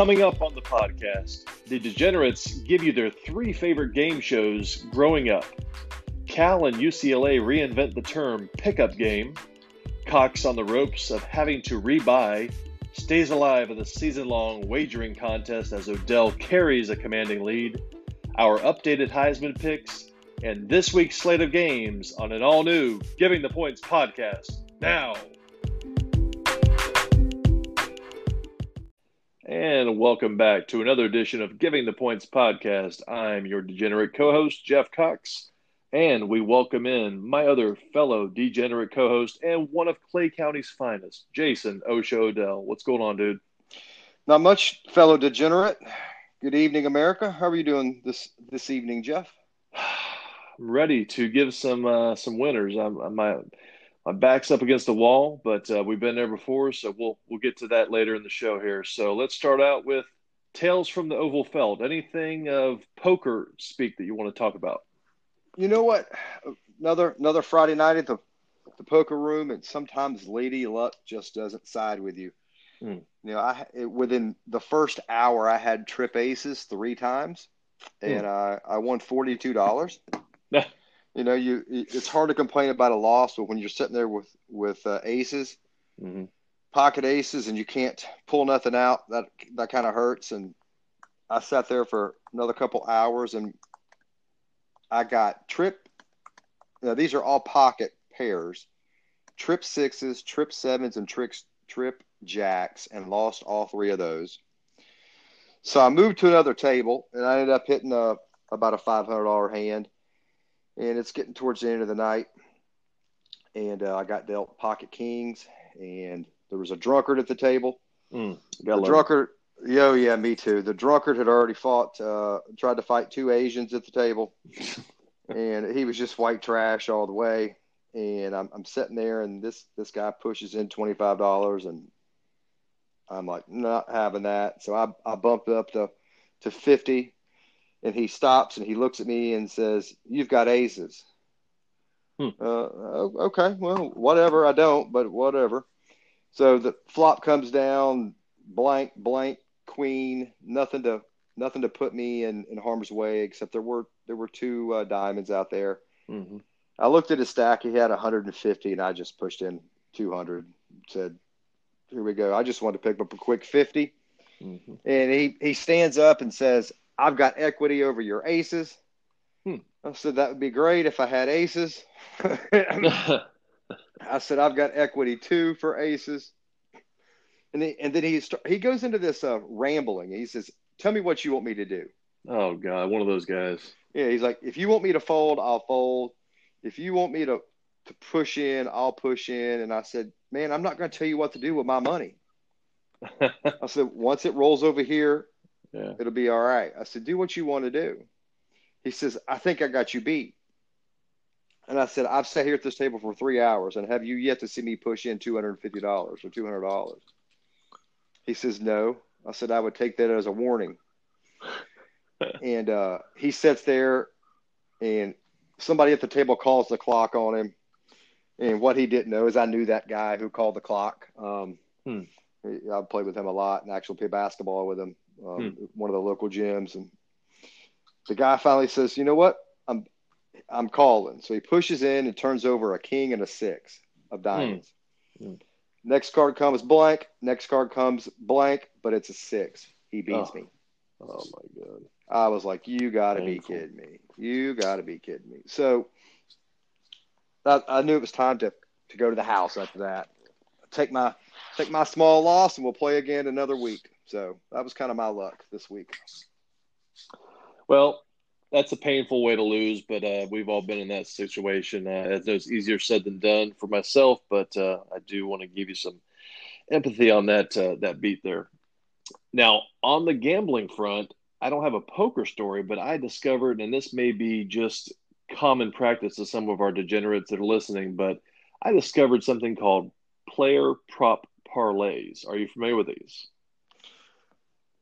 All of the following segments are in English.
Coming up on the podcast, the Degenerates give you their three favorite game shows growing up. Cal and UCLA reinvent the term pickup game. Cox on the ropes of having to rebuy stays alive in the season long wagering contest as Odell carries a commanding lead. Our updated Heisman picks and this week's slate of games on an all new Giving the Points podcast. Now. And welcome back to another edition of Giving the Points podcast. I'm your degenerate co host, Jeff Cox, and we welcome in my other fellow degenerate co host and one of Clay County's finest, Jason Osho Odell. What's going on, dude? Not much, fellow degenerate. Good evening, America. How are you doing this this evening, Jeff? I'm ready to give some uh, some winners. I'm, I'm my my back's up against the wall, but uh, we've been there before, so we'll we'll get to that later in the show here. So let's start out with tales from the oval felt. Anything of poker speak that you want to talk about? You know what? Another another Friday night at the the poker room, and sometimes lady luck just doesn't side with you. Mm. You know, I it, within the first hour, I had trip aces three times, and mm. I I won forty two dollars. you know, you it's hard to complain about a loss, but when you're sitting there with with uh, aces, mm-hmm. pocket aces, and you can't pull nothing out, that that kind of hurts. And I sat there for another couple hours, and I got trip. Know, these are all pocket pairs, trip sixes, trip sevens, and tricks trip jacks, and lost all three of those. So I moved to another table, and I ended up hitting a about a five hundred dollar hand and it's getting towards the end of the night. And uh, I got dealt pocket kings, and there was a drunkard at the table. Mm, the drunkard, yo, yeah, me too. The drunkard had already fought, uh, tried to fight two Asians at the table, and he was just white trash all the way. And I'm, I'm sitting there, and this this guy pushes in twenty five dollars, and I'm like, not having that. So I I bumped up to to fifty, and he stops and he looks at me and says, "You've got aces." Hmm. Uh, okay, well, whatever. I don't, but whatever. So the flop comes down, blank, blank, queen. Nothing to nothing to put me in, in harm's way except there were there were two uh, diamonds out there. Mm-hmm. I looked at his stack. He had 150, and I just pushed in 200. Said, "Here we go." I just wanted to pick up a quick 50. Mm-hmm. And he he stands up and says, I've got equity over your aces. Hmm. I said that would be great if I had aces. I said I've got equity too for aces. And, he, and then he he goes into this uh, rambling. He says, "Tell me what you want me to do." Oh God, one of those guys. Yeah, he's like, if you want me to fold, I'll fold. If you want me to to push in, I'll push in. And I said, man, I'm not going to tell you what to do with my money. I said, once it rolls over here, yeah. It'll be all right. I said, do what you want to do. He says, I think I got you beat. And I said, I've sat here at this table for three hours and have you yet to see me push in $250 or $200? He says, no. I said, I would take that as a warning. and uh, he sits there and somebody at the table calls the clock on him. And what he didn't know is I knew that guy who called the clock. Um, hmm. I played with him a lot and actually played basketball with him um, hmm. one of the local gyms, and the guy finally says, "You know what? I'm I'm calling." So he pushes in and turns over a king and a six of diamonds. Hmm. Hmm. Next card comes blank. Next card comes blank, but it's a six. He beats oh. me. Oh my god! I was like, "You got to be kidding me! You got to be kidding me!" So I, I knew it was time to to go to the house after that. Take my take my small loss, and we'll play again another week. So that was kind of my luck this week. Well, that's a painful way to lose, but uh, we've all been in that situation. Uh, it's easier said than done for myself, but uh, I do want to give you some empathy on that uh, that beat there. Now, on the gambling front, I don't have a poker story, but I discovered, and this may be just common practice to some of our degenerates that are listening, but I discovered something called player prop parlays. Are you familiar with these?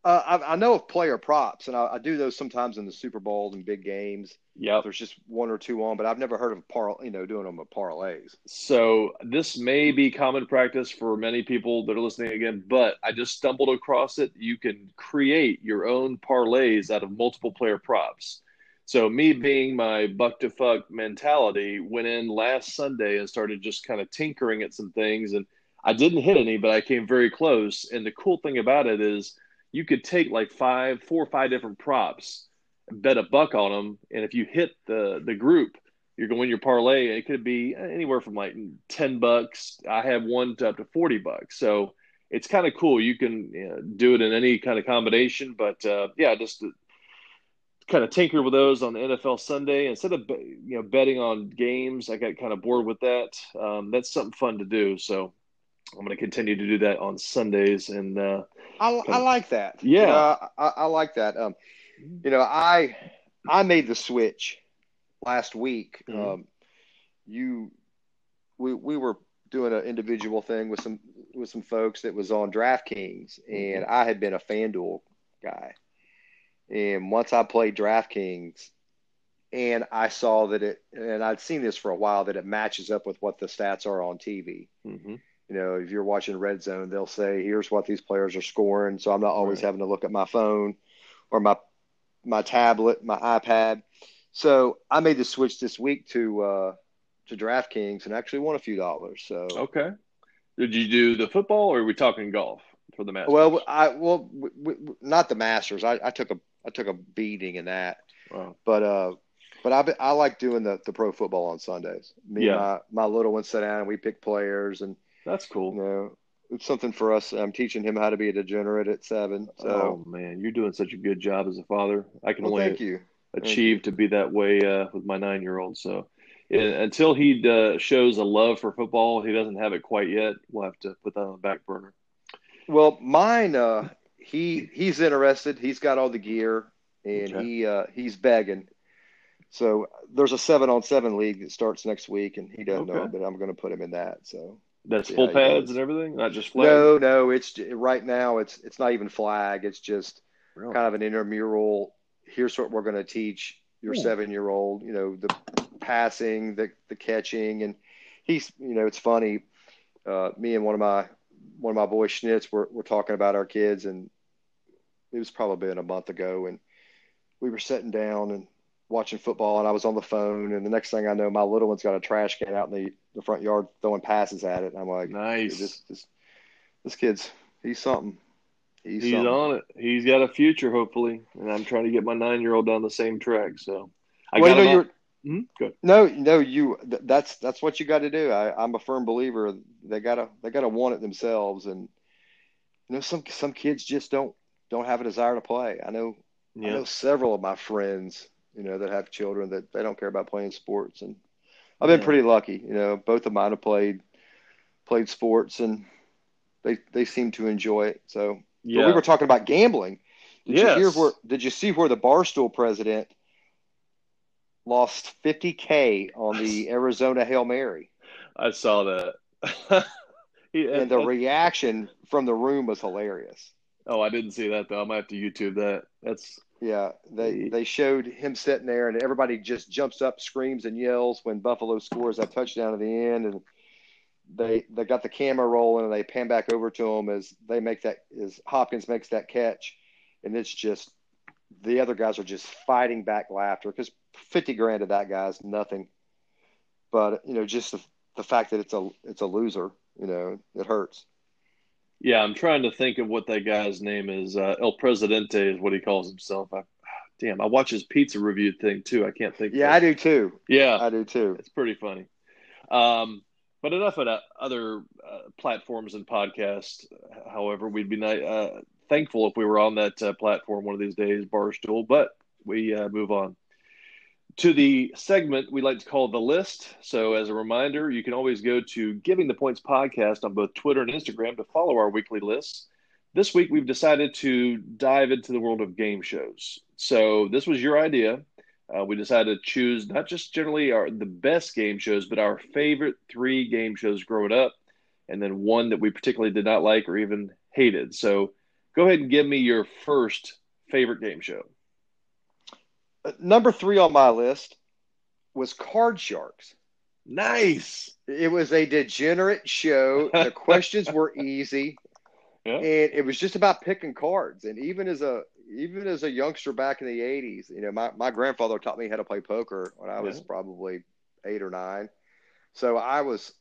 Uh, I, I, know of player props, and I, I, do those sometimes in the Super Bowl and big games. Yeah, there's just one or two on, but I've never heard of par, you know, doing them with parlays. So this may be common practice for many people that are listening again, but I just stumbled across it. You can create your own parlays out of multiple player props. So me being my buck to fuck mentality went in last Sunday and started just kind of tinkering at some things, and I didn't hit any, but I came very close. And the cool thing about it is you could take like five, four or five different props, bet a buck on them, and if you hit the the group, you're going to your parlay. It could be anywhere from like ten bucks. I have one to up to forty bucks. So it's kind of cool. You can you know, do it in any kind of combination, but uh, yeah, just kind of tinker with those on the NFL Sunday instead of you know betting on games. I got kind of bored with that. Um, that's something fun to do. So I'm going to continue to do that on Sundays. And uh, I, I like that. Yeah, you know, I, I, like that. Um, you know, I I made the switch last week. Mm-hmm. Um, you, we we were doing an individual thing with some with some folks that was on DraftKings, and mm-hmm. I had been a FanDuel guy. And once I played DraftKings, and I saw that it, and I'd seen this for a while, that it matches up with what the stats are on TV. Mm-hmm you know, if you're watching Red Zone, they'll say, "Here's what these players are scoring." So I'm not always right. having to look at my phone or my my tablet, my iPad. So I made the switch this week to uh, to DraftKings and actually won a few dollars. So okay, did you do the football or are we talking golf for the Masters? Well, I well we, we, not the Masters. I, I took a I took a beating in that. Wow. But uh, but I I like doing the the pro football on Sundays. Me yeah. and my, my little one sit down and we pick players and that's cool. You know, it's something for us. I'm teaching him how to be a degenerate at seven. So. Oh man, you're doing such a good job as a father. I can well, only thank you. achieve thank to be that way uh, with my nine year old. So until he uh, shows a love for football, he doesn't have it quite yet. We'll have to put that on the back burner. Well, mine, uh, he he's interested. He's got all the gear, and okay. he uh, he's begging. So there's a seven on seven league that starts next week, and he doesn't okay. know, but I'm going to put him in that. So that's full pads and everything, not just flag. No, no, it's right now. It's it's not even flag. It's just really? kind of an intramural. Here's what we're going to teach your seven year old. You know, the passing, the the catching, and he's you know it's funny. Uh, me and one of my one of my boys Schnitz were were talking about our kids, and it was probably been a month ago, and we were sitting down and watching football and I was on the phone and the next thing I know my little one's got a trash can out in the, the front yard throwing passes at it. And I'm like nice. this, this, this kid's he's something. He's, he's something. on it. He's got a future hopefully. And I'm trying to get my nine year old down the same track so. I well, got you know, you're, mm-hmm. no no you that's that's what you got to do. I, I'm a firm believer they gotta they gotta want it themselves. And you know some some kids just don't don't have a desire to play. I know yeah. I know several of my friends you know, that have children that they don't care about playing sports. And I've been yeah. pretty lucky. You know, both of mine have played played sports, and they they seem to enjoy it. So yeah. we were talking about gambling. Did yes. you hear where? Did you see where the Barstool president lost 50k on the Arizona Hail Mary? I saw that. yeah. and the uh, reaction from the room was hilarious. Oh, I didn't see that though. I might have to YouTube that. That's yeah, they they showed him sitting there, and everybody just jumps up, screams, and yells when Buffalo scores that touchdown at the end, and they they got the camera rolling, and they pan back over to him as they make that as Hopkins makes that catch, and it's just the other guys are just fighting back laughter because fifty grand of that guy's nothing, but you know just the the fact that it's a it's a loser, you know, it hurts. Yeah, I'm trying to think of what that guy's name is. Uh, El Presidente is what he calls himself. I, damn, I watch his pizza review thing too. I can't think. Yeah, I do too. Yeah, I do too. It's pretty funny. Um, but enough of that, other uh, platforms and podcasts. However, we'd be uh, thankful if we were on that uh, platform one of these days, Barstool. But we uh, move on to the segment we like to call the list. So, as a reminder, you can always go to Giving the Points podcast on both Twitter and Instagram to follow our weekly lists. This week, we've decided to dive into the world of game shows. So, this was your idea. Uh, we decided to choose not just generally our the best game shows, but our favorite three game shows growing up, and then one that we particularly did not like or even hated. So, go ahead and give me your first favorite game show. Number three on my list was Card Sharks. Nice. It was a degenerate show. The questions were easy. Yeah. And it was just about picking cards. And even as a even as a youngster back in the eighties, you know, my, my grandfather taught me how to play poker when I was yeah. probably eight or nine. So I was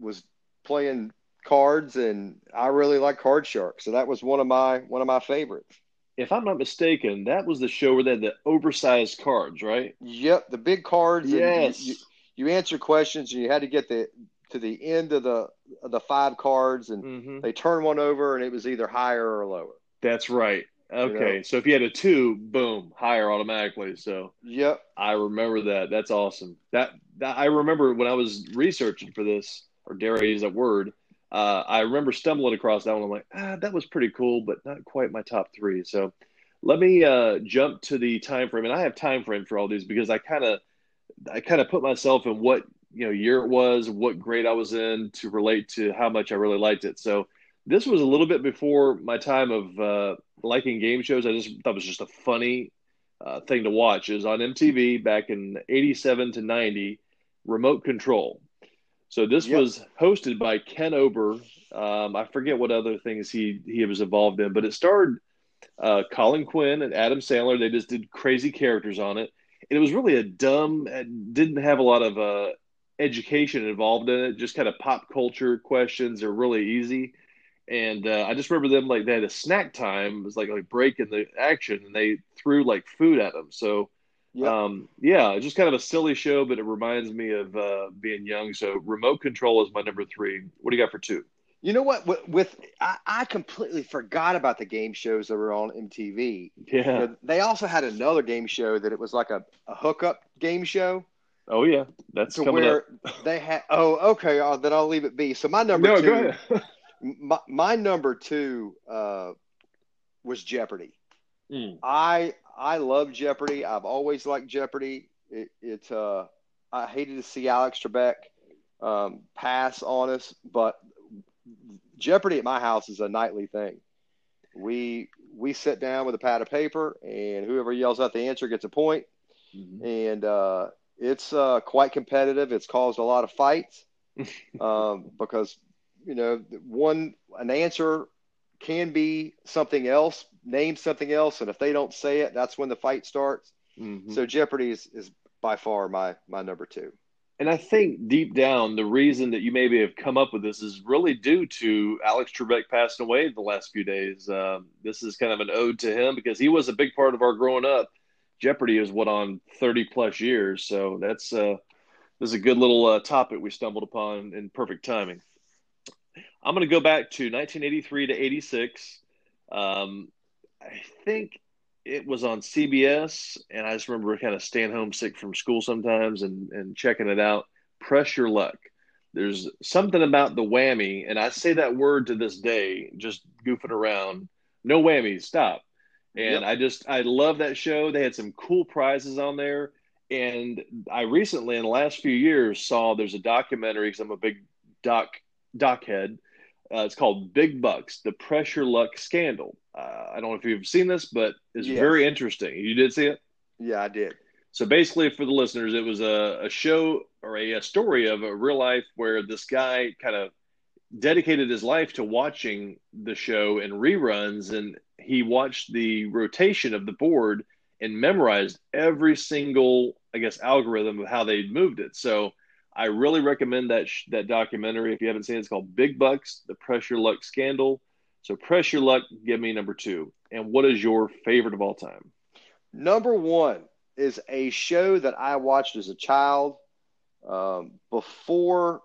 was playing cards and I really like Card sharks. So that was one of my one of my favorites. If I'm not mistaken, that was the show where they had the oversized cards, right? Yep, the big cards. Yes. You, you, you answer questions and you had to get the to the end of the of the five cards and mm-hmm. they turn one over and it was either higher or lower. That's right. Okay, you know? so if you had a two, boom, higher automatically. So yep, I remember that. That's awesome. That, that I remember when I was researching for this, or dare I use that word. Uh, I remember stumbling across that one. I'm like, ah, that was pretty cool, but not quite my top three. So let me uh, jump to the time frame, and I have time frame for all these because I kind of, I kind of put myself in what you know year it was, what grade I was in to relate to how much I really liked it. So this was a little bit before my time of uh, liking game shows. I just thought it was just a funny uh, thing to watch. Is on MTV back in '87 to '90. Remote Control. So this yep. was hosted by Ken Ober. Um, I forget what other things he he was involved in, but it starred uh, Colin Quinn and Adam Sandler. They just did crazy characters on it, and it was really a dumb. Didn't have a lot of uh, education involved in it. Just kind of pop culture questions. are really easy and uh, I just remember them like they had a snack time. It was like like break in the action, and they threw like food at them. So, yep. um, yeah, just kind of a silly show, but it reminds me of uh, being young. So, remote control is my number three. What do you got for two? You know what? With, with I, I, completely forgot about the game shows that were on MTV. Yeah, you know, they also had another game show that it was like a, a hookup game show. Oh yeah, that's to where up. they had. Oh, okay. Uh, then I'll leave it be. So my number no, two. Go ahead. my, my number two uh, was Jeopardy. Mm. I I love Jeopardy. I've always liked Jeopardy. It, it uh, I hated to see Alex Trebek um, pass on us, but Jeopardy at my house is a nightly thing. We we sit down with a pad of paper, and whoever yells out the answer gets a point. Mm-hmm. And uh, it's uh, quite competitive. It's caused a lot of fights um, because you know, one an answer can be something else, name something else, and if they don't say it, that's when the fight starts. Mm-hmm. So Jeopardy is, is by far my my number two. And I think deep down, the reason that you maybe have come up with this is really due to Alex Trebek passing away the last few days. Um, this is kind of an ode to him because he was a big part of our growing up. Jeopardy is what on 30 plus years. So that's uh, this is a good little uh, topic we stumbled upon in perfect timing. I'm going to go back to 1983 to 86. Um, I think it was on CBS, and I just remember kind of staying home sick from school sometimes and, and checking it out. Press your luck. There's something about the whammy, and I say that word to this day, just goofing around. No whammies, stop. And yep. I just, I love that show. They had some cool prizes on there. And I recently, in the last few years, saw there's a documentary because I'm a big doc doc head uh, it's called Big Bucks: The Press Your Luck Scandal. Uh, I don't know if you've seen this, but it's yes. very interesting. You did see it? Yeah, I did. So basically, for the listeners, it was a, a show or a, a story of a real life where this guy kind of dedicated his life to watching the show and reruns, and he watched the rotation of the board and memorized every single, I guess, algorithm of how they moved it. So I really recommend that sh- that documentary if you haven't seen it. It's called Big Bucks: The Press Your Luck Scandal. So Press Your Luck, give me number two. And what is your favorite of all time? Number one is a show that I watched as a child um, before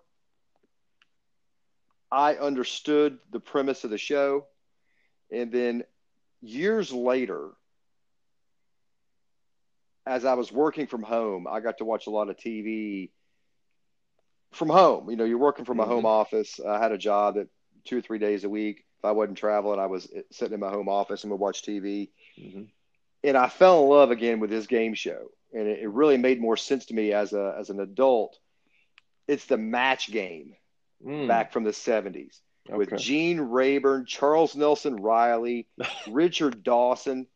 I understood the premise of the show, and then years later, as I was working from home, I got to watch a lot of TV from home. You know, you're working from a mm-hmm. home office. I had a job that two or three days a week. If I wasn't traveling, I was sitting in my home office and would watch TV. Mm-hmm. And I fell in love again with this game show, and it, it, really made more sense to me as a as an adult. It's the match game mm. back from the '70s. okay. with Gene Rayburn, Charles Nelson Reilly, Richard Dawson.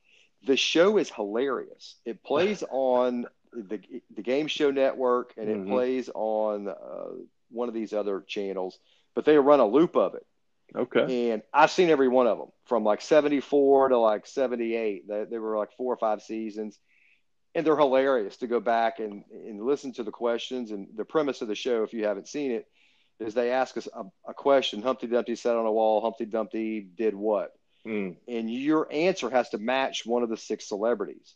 The show is hilarious. It plays on the the Game Show Network and it mm-hmm. plays on uh, one of these other channels, but they run a loop of it. Okay. And I've seen every one of them from like 74 to like 78. They, they were like four or five seasons. And they're hilarious to go back and, and listen to the questions. And the premise of the show, if you haven't seen it, is they ask us a, a question Humpty Dumpty sat on a wall, Humpty Dumpty did what? Mm. And your answer has to match one of the six celebrities.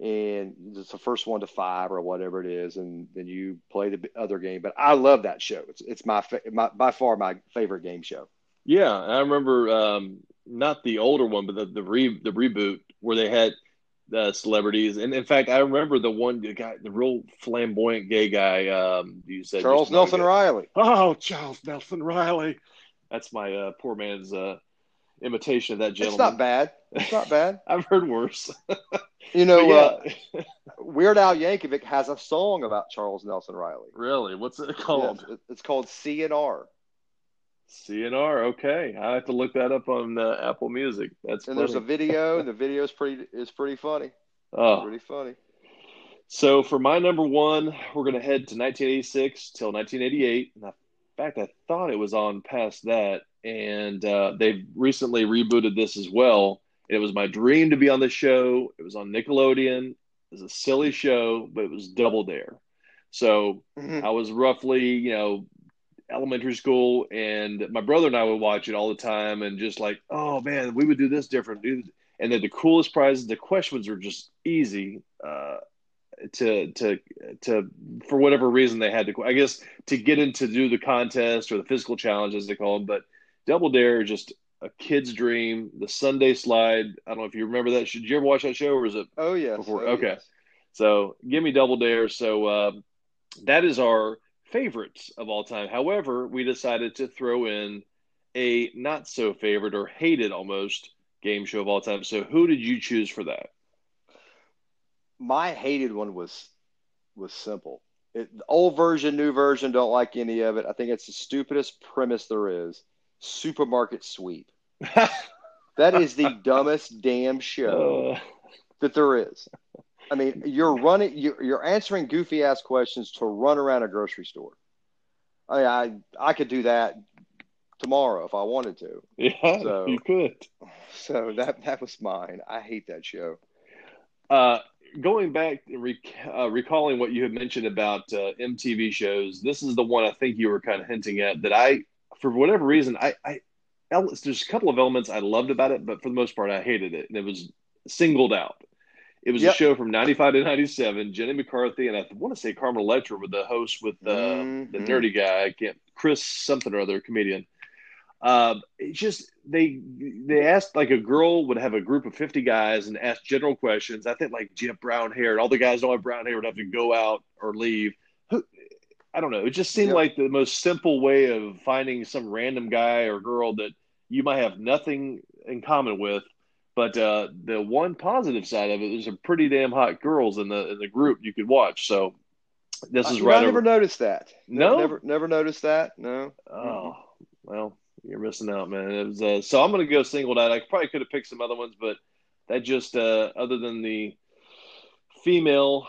And it's the first one to five or whatever it is, and then you play the other game. But I love that show. It's it's my, my by far my favorite game show. Yeah, I remember um, not the older one, but the the, re, the reboot where they had uh, celebrities, and in fact, I remember the one the guy, the real flamboyant gay guy. Um, you said Charles Nelson Reilly. Oh, Charles Nelson Reilly. That's my uh, poor man's uh, imitation of that gentleman. It's not bad. It's not bad. I've heard worse. you know, yeah. uh, Weird Al Yankovic has a song about Charles Nelson Reilly. Really? What's it called? Yes, it's called CNR. CNR. Okay, I have to look that up on uh, Apple Music. That's and funny. there's a video, and the video is pretty is pretty funny. Oh, pretty funny. So for my number one, we're going to head to 1986 till 1988. In fact, I thought it was on past that, and uh, they've recently rebooted this as well. It was my dream to be on the show. It was on Nickelodeon. It was a silly show, but it was Double Dare. So mm-hmm. I was roughly, you know, elementary school, and my brother and I would watch it all the time, and just like, oh man, we would do this different. And then the coolest prizes, the questions were just easy uh, to to to for whatever reason they had to. I guess to get into do the contest or the physical challenge as they call them, but Double Dare just a kid's dream. The Sundae Slide. I don't know if you remember that. Should you ever watch that show, or is it? Oh yes. Before? Oh, okay. Yes. So give me Double Dare. So uh, that is our favorites of all time. However, we decided to throw in a not so favorite or hated almost game show of all time. So who did you choose for that? My hated one was was simple. It, old version, new version, don't like any of it. I think it's the stupidest premise there is. Supermarket sweep. that is the dumbest damn show uh... that there is. I mean, you're running, you're, you're answering goofy ass questions to run around a grocery store. I, I, I could do that tomorrow if I wanted to. Yeah, so, you could. So that that was mine. I hate that show. Uh, going back and rec- uh, recalling what you had mentioned about uh, MTV shows, this is the one I think you were kind of hinting at that I, for whatever reason, I, I there's a couple of elements I loved about it, but for the most part, I hated it, and it was singled out. It was yep. a show from 95 to 97. Jenny McCarthy and I want to say Carmen Electra were the host with uh, mm-hmm. the nerdy guy. I can't Chris something or other comedian. Um, it's just they they asked like a girl would have a group of 50 guys and ask general questions. I think like Jeff brown hair and all the guys don't have brown hair would have to go out or leave. I don't know. It just seemed yep. like the most simple way of finding some random guy or girl that you might have nothing in common with but uh, the one positive side of it, there's some pretty damn hot girls in the in the group you could watch. So this is right. I never over... noticed that. No, never never noticed that. No. Oh well, you're missing out, man. It was uh, so I'm going to go singled out. I probably could have picked some other ones, but that just uh, other than the female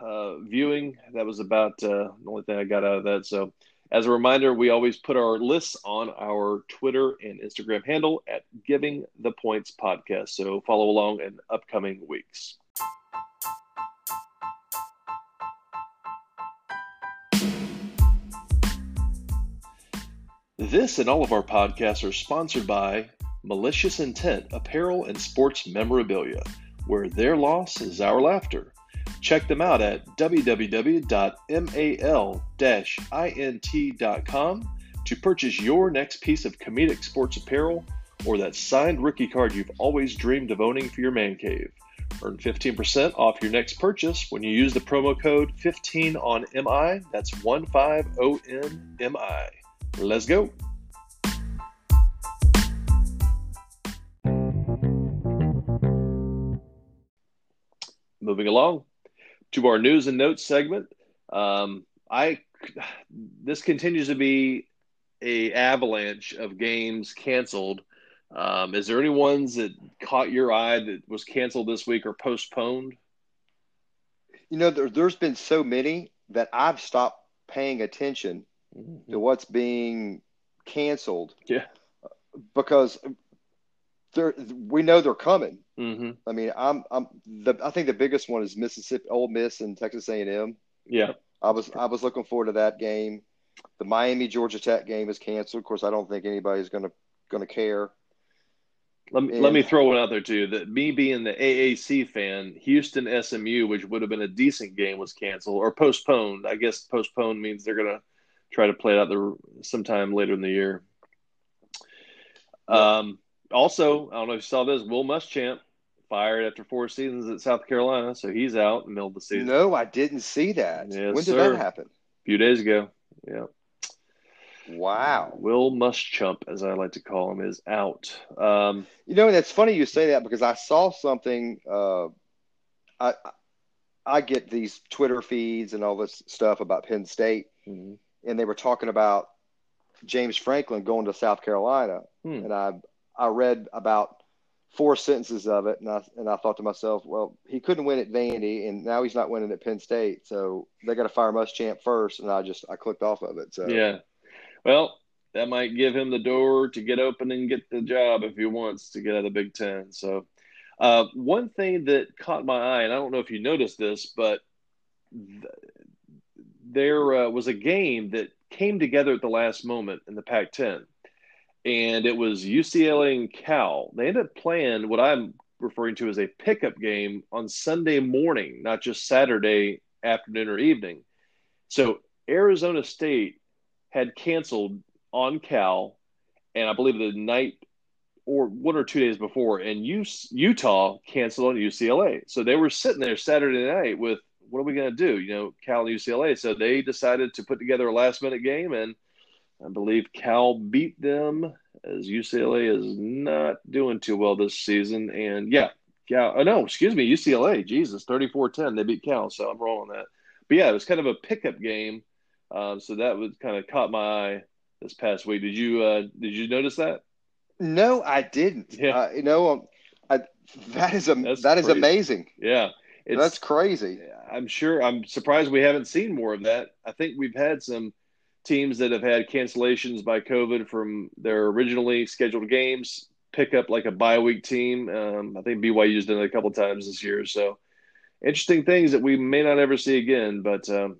uh, viewing, that was about uh, the only thing I got out of that. So as a reminder, we always put our lists on our Twitter and Instagram handle at Giving the Points Podcast. So follow along in upcoming weeks. This and all of our podcasts are sponsored by Malicious Intent Apparel and Sports Memorabilia, where their loss is our laughter. Check them out at www.mal-int.com to purchase your next piece of comedic sports apparel or that signed rookie card you've always dreamed of owning for your man cave. Earn 15% off your next purchase when you use the promo code 15 on MI. That's 15 MI. Let's go. Moving along to our news and notes segment. Um, I this continues to be a avalanche of games canceled. Um, is there any ones that caught your eye that was canceled this week or postponed? You know, there, has been so many that I've stopped paying attention mm-hmm. to what's being canceled. Yeah, because they're we know they're coming. Mm-hmm. I mean, I'm I'm the I think the biggest one is Mississippi Ole Miss and Texas A and M. Yeah, I was I was looking forward to that game. The Miami Georgia Tech game is canceled. Of course, I don't think anybody's gonna gonna care. Let me, and, let me throw one out there too. That me being the AAC fan, Houston SMU, which would have been a decent game, was canceled or postponed. I guess postponed means they're gonna try to play it out there sometime later in the year. Um, also, I don't know if you saw this. Will Muschamp fired after four seasons at South Carolina, so he's out in the middle of the season. No, I didn't see that. Yes, when did sir. that happen? A few days ago. Yeah. Wow. Will Muschamp, as I like to call him, is out. Um, you know, and it's funny you say that because I saw something. Uh, I I get these Twitter feeds and all this stuff about Penn State, mm-hmm. and they were talking about James Franklin going to South Carolina, hmm. and I I read about four sentences of it, and I and I thought to myself, well, he couldn't win at Vandy, and now he's not winning at Penn State, so they got to fire Muschamp first, and I just I clicked off of it. So yeah, well, that might give him the door to get open and get the job if he wants to get out of the Big Ten. So, uh, one thing that caught my eye, and I don't know if you noticed this, but th- there uh, was a game that came together at the last moment in the Pac 10 and it was UCLA and Cal. They ended up playing what I'm referring to as a pickup game on Sunday morning, not just Saturday afternoon or evening. So Arizona State had canceled on Cal, and I believe the night or one or two days before, and Utah canceled on UCLA. So they were sitting there Saturday night with what are we going to do? You know, Cal and UCLA. So they decided to put together a last minute game and – I believe Cal beat them as UCLA is not doing too well this season. And yeah, Cal, oh no, excuse me, UCLA, Jesus, 34 10. They beat Cal, so I'm wrong on that. But yeah, it was kind of a pickup game. Um, so that was kind of caught my eye this past week. Did you uh, did you notice that? No, I didn't. Yeah. Uh, you know, um, I, that is a That's that is amazing. Yeah, that's crazy. I'm sure. I'm surprised we haven't seen more of that. I think we've had some teams that have had cancellations by COVID from their originally scheduled games pick up like a bye week team. Um, I think BYU's done it a couple times this year. So interesting things that we may not ever see again. But um,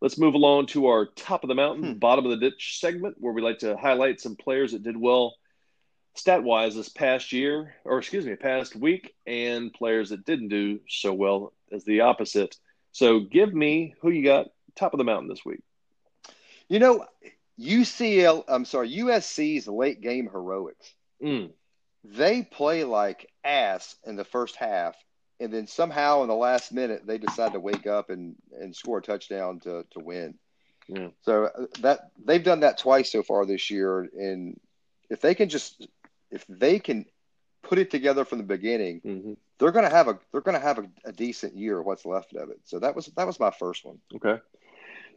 let's move along to our top of the mountain, hmm. bottom of the ditch segment, where we like to highlight some players that did well stat wise this past year, or excuse me, past week, and players that didn't do so well as the opposite. So give me who you got top of the mountain this week. You know, UCL, I'm sorry, USC's late game heroics. Mm. They play like ass in the first half, and then somehow in the last minute they decide to wake up and, and score a touchdown to, to win. Yeah. So uh, that they've done that twice so far this year, and if they can just if they can put it together from the beginning, mm-hmm. they're gonna have a they're gonna have a, a decent year. What's left of it. So that was that was my first one. Okay.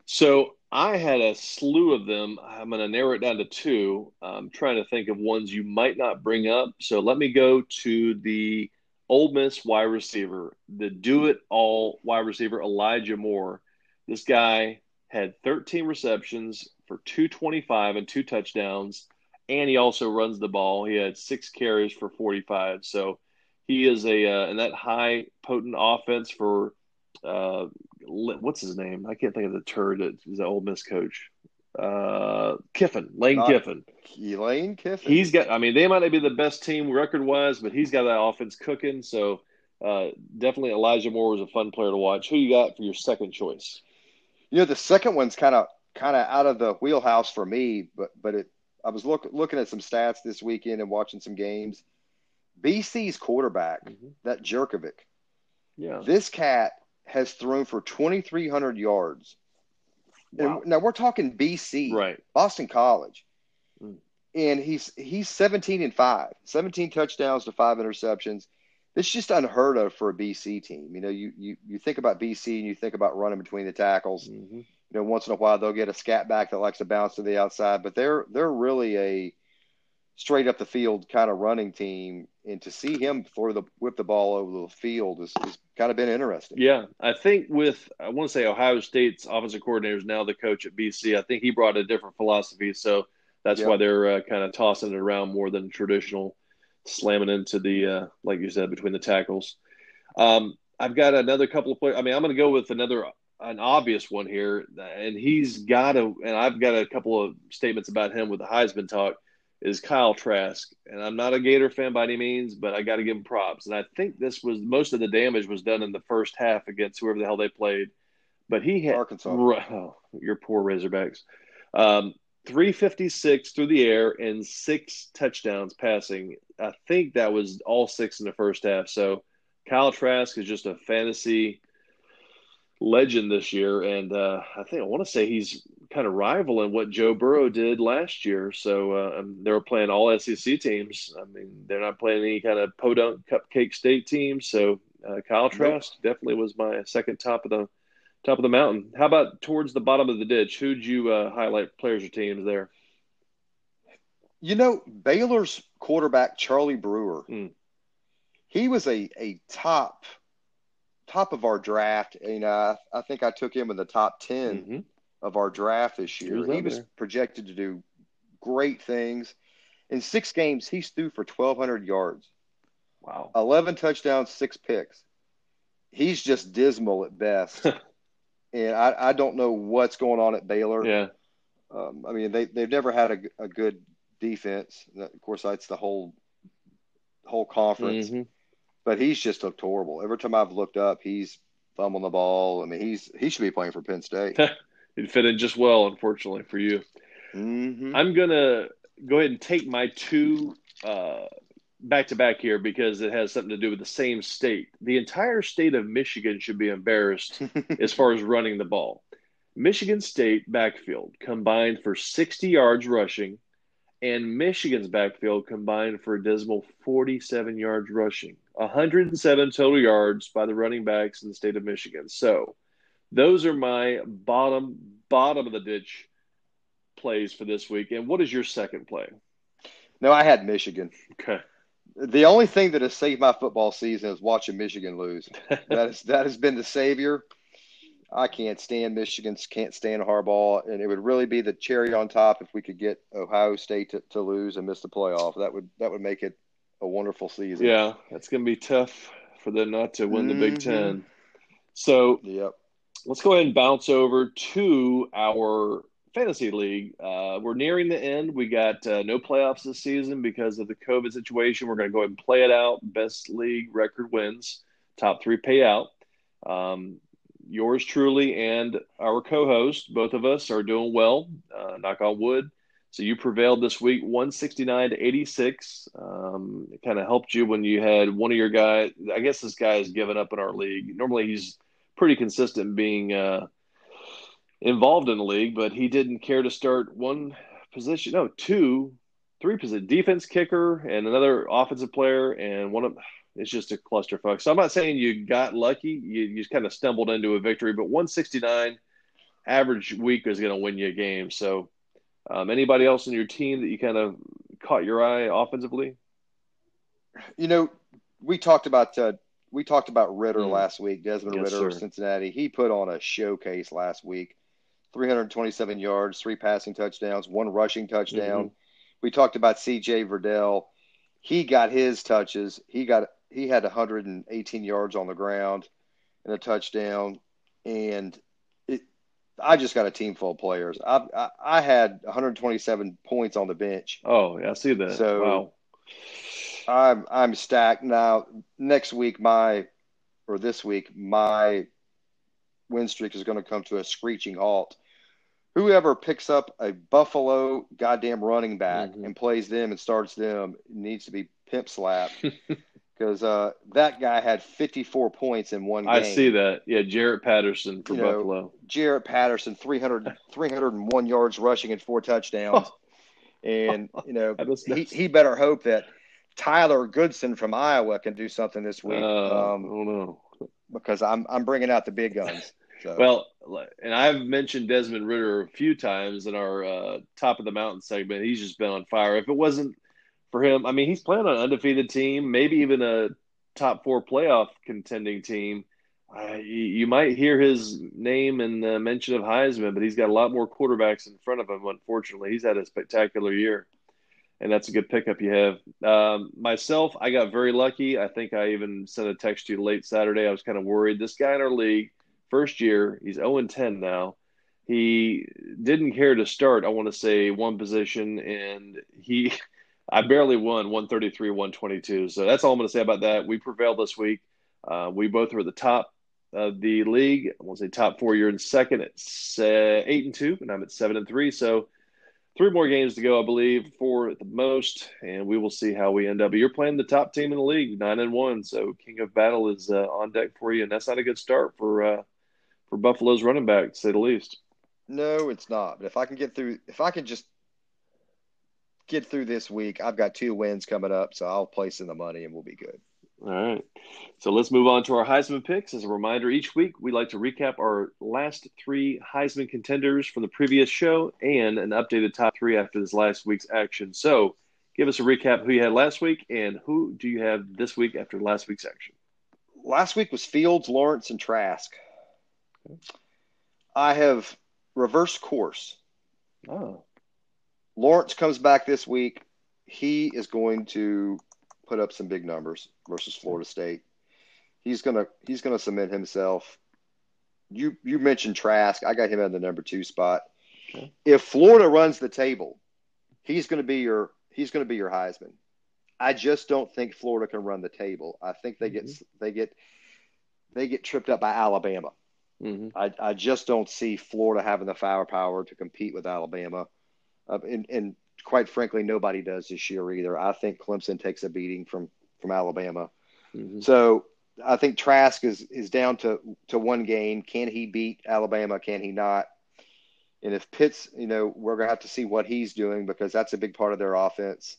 So I had a slew of them. I'm going to narrow it down to two. I'm trying to think of ones you might not bring up. So let me go to the Ole Miss wide receiver, the do it all wide receiver, Elijah Moore. This guy had 13 receptions for 225 and two touchdowns, and he also runs the ball. He had six carries for 45. So he is a uh, in that high potent offense for uh, what's his name? I can't think of the turd that is the Ole Miss coach. Uh, Kiffin, Lane Not, Kiffin. Lane Kiffin. He's got. I mean, they might not be the best team record wise, but he's got that offense cooking. So uh, definitely, Elijah Moore was a fun player to watch. Who you got for your second choice? You know, the second one's kind of kind of out of the wheelhouse for me, but but it. I was look, looking at some stats this weekend and watching some games. BC's quarterback, mm-hmm. that Jurkovec. Yeah. This cat has thrown for 2,300 yards. Wow. And now we're talking BC, right? Boston College, mm. and he's he's 17 and five, 17 touchdowns to five interceptions. It's just unheard of for a BC team. You know, you you you think about BC and you think about running between the tackles. Mm-hmm. You know, once in a while they'll get a scat back that likes to bounce to the outside, but they're they're really a straight up the field kind of running team. And to see him throw the whip the ball over the field is, is kind of been interesting. Yeah, I think with I want to say Ohio State's offensive coordinator is now the coach at BC. I think he brought a different philosophy, so that's yep. why they're uh, kind of tossing it around more than traditional, slamming into the uh, like you said between the tackles. Um, I've got another couple of players. I mean, I'm going to go with another an obvious one here, and he's got a. And I've got a couple of statements about him with the Heisman talk. Is Kyle Trask, and I'm not a Gator fan by any means, but I got to give him props. And I think this was most of the damage was done in the first half against whoever the hell they played. But he had Arkansas. Oh, your poor Razorbacks. Um, 356 through the air and six touchdowns passing. I think that was all six in the first half. So Kyle Trask is just a fantasy legend this year, and uh, I think I want to say he's kind of rivaling what Joe Burrow did last year. So uh, um, they were playing all SEC teams. I mean, they're not playing any kind of podunk cupcake state teams. So uh, Kyle Trask nope. definitely was my second top of the top of the mountain. How about towards the bottom of the ditch? Who'd you uh, highlight players or teams there? You know, Baylor's quarterback Charlie Brewer. Mm he was a a top top of our draft. Know, I, I think I took him in the top 10 mm-hmm. Of our draft this year. He was, he was projected to do great things. In six games, he's threw for twelve hundred yards. Wow, eleven touchdowns, six picks. He's just dismal at best. and I, I don't know what's going on at Baylor. Yeah. Um, I mean, they, they've never had a, a good defense. Of course, that's the whole whole conference. Mm-hmm but he's just looked horrible. Every time I've looked up, he's fumbling the ball. I mean, he's he should be playing for Penn State. it fit in just well, unfortunately for you. Mm-hmm. I'm gonna go ahead and take my two back to back here because it has something to do with the same state. The entire state of Michigan should be embarrassed as far as running the ball. Michigan State backfield combined for 60 yards rushing, and Michigan's backfield combined for a dismal 47 yards rushing. 107 total yards by the running backs in the state of Michigan. So those are my bottom bottom of the ditch plays for this week. And what is your second play? No, I had Michigan. Okay. The only thing that has saved my football season is watching Michigan lose. that is that has been the savior. I can't stand Michigan, can't stand Harbaugh, and it would really be the cherry on top if we could get Ohio State to, to lose and miss the playoff. That would that would make it a wonderful season. Yeah, it's going to be tough for them not to win mm-hmm. the Big mm-hmm. Ten. So, yep. Let's go ahead and bounce over to our fantasy league. Uh, we're nearing the end. We got uh, no playoffs this season because of the COVID situation. We're going to go ahead and play it out. Best league record wins. Top three payout. Um, yours truly and our co-host, both of us are doing well. Uh, knock on wood. So you prevailed this week, 169 to 86. Um, it kind of helped you when you had one of your guys. I guess this guy has given up in our league. Normally he's pretty consistent being uh, involved in the league, but he didn't care to start one position. No, two, three position defense kicker and another offensive player, and one of it's just a clusterfuck. So I'm not saying you got lucky. You, you just kind of stumbled into a victory, but 169 average week is going to win you a game. So um, anybody else in your team that you kind of caught your eye offensively? You know, we talked about uh, we talked about Ridder mm. last week, Desmond yes, Ridder of Cincinnati. He put on a showcase last week. 327 yards, three passing touchdowns, one rushing touchdown. Mm-hmm. We talked about CJ Verdell. He got his touches. He got he had 118 yards on the ground and a touchdown. And it, I just got a team full of players. I, I, I had 127 points on the bench. Oh, yeah, I see that. So wow. I'm I'm stacked now. Next week, my or this week, my win streak is going to come to a screeching halt. Whoever picks up a Buffalo goddamn running back mm-hmm. and plays them and starts them needs to be pimp slapped because uh, that guy had 54 points in one game. I see that. Yeah, Jaret Patterson for you Buffalo. Know, Jaret Patterson, 300, 301 yards rushing and four touchdowns. and, you know, he, he better hope that Tyler Goodson from Iowa can do something this week. Uh, um, oh, no. Because I'm, I'm bringing out the big guns. So. Well, and I've mentioned Desmond Ridder a few times in our uh, top of the mountain segment. He's just been on fire. If it wasn't for him, I mean, he's playing on an undefeated team, maybe even a top four playoff contending team. Uh, you, you, might hear his name and the mention of Heisman, but he's got a lot more quarterbacks in front of him. Unfortunately, he's had a spectacular year, and that's a good pickup you have. Um, myself, I got very lucky. I think I even sent a text to you late Saturday. I was kind of worried. This guy in our league, first year, he's 0 10 now. He didn't care to start, I want to say, one position, and he. I barely won 133, 122. So that's all I'm going to say about that. We prevailed this week. Uh, we both were at the top of the league. I won't say top four. You're in second at eight and two, and I'm at seven and three. So three more games to go, I believe, four at the most, and we will see how we end up. But you're playing the top team in the league, nine and one. So King of Battle is uh, on deck for you, and that's not a good start for uh, for Buffalo's running back, to say the least. No, it's not. But if I can get through, if I can just get through this week, I've got two wins coming up, so I'll place in the money and we'll be good. All right. So let's move on to our Heisman picks. As a reminder, each week we like to recap our last three Heisman contenders from the previous show and an updated top three after this last week's action. So give us a recap who you had last week and who do you have this week after last week's action? Last week was Fields, Lawrence, and Trask. Okay. I have reverse course. Oh. Lawrence comes back this week. He is going to put up some big numbers versus Florida State. He's gonna he's gonna cement himself. You you mentioned Trask. I got him in the number two spot. Okay. If Florida runs the table, he's gonna be your he's gonna be your Heisman. I just don't think Florida can run the table. I think they mm-hmm. get they get they get tripped up by Alabama. Mm-hmm. I, I just don't see Florida having the firepower to compete with Alabama. Uh, and, and quite frankly, nobody does this year either. I think Clemson takes a beating from from Alabama. Mm-hmm. So I think Trask is is down to to one game. Can he beat Alabama? Can he not? And if Pitts, you know, we're gonna have to see what he's doing because that's a big part of their offense.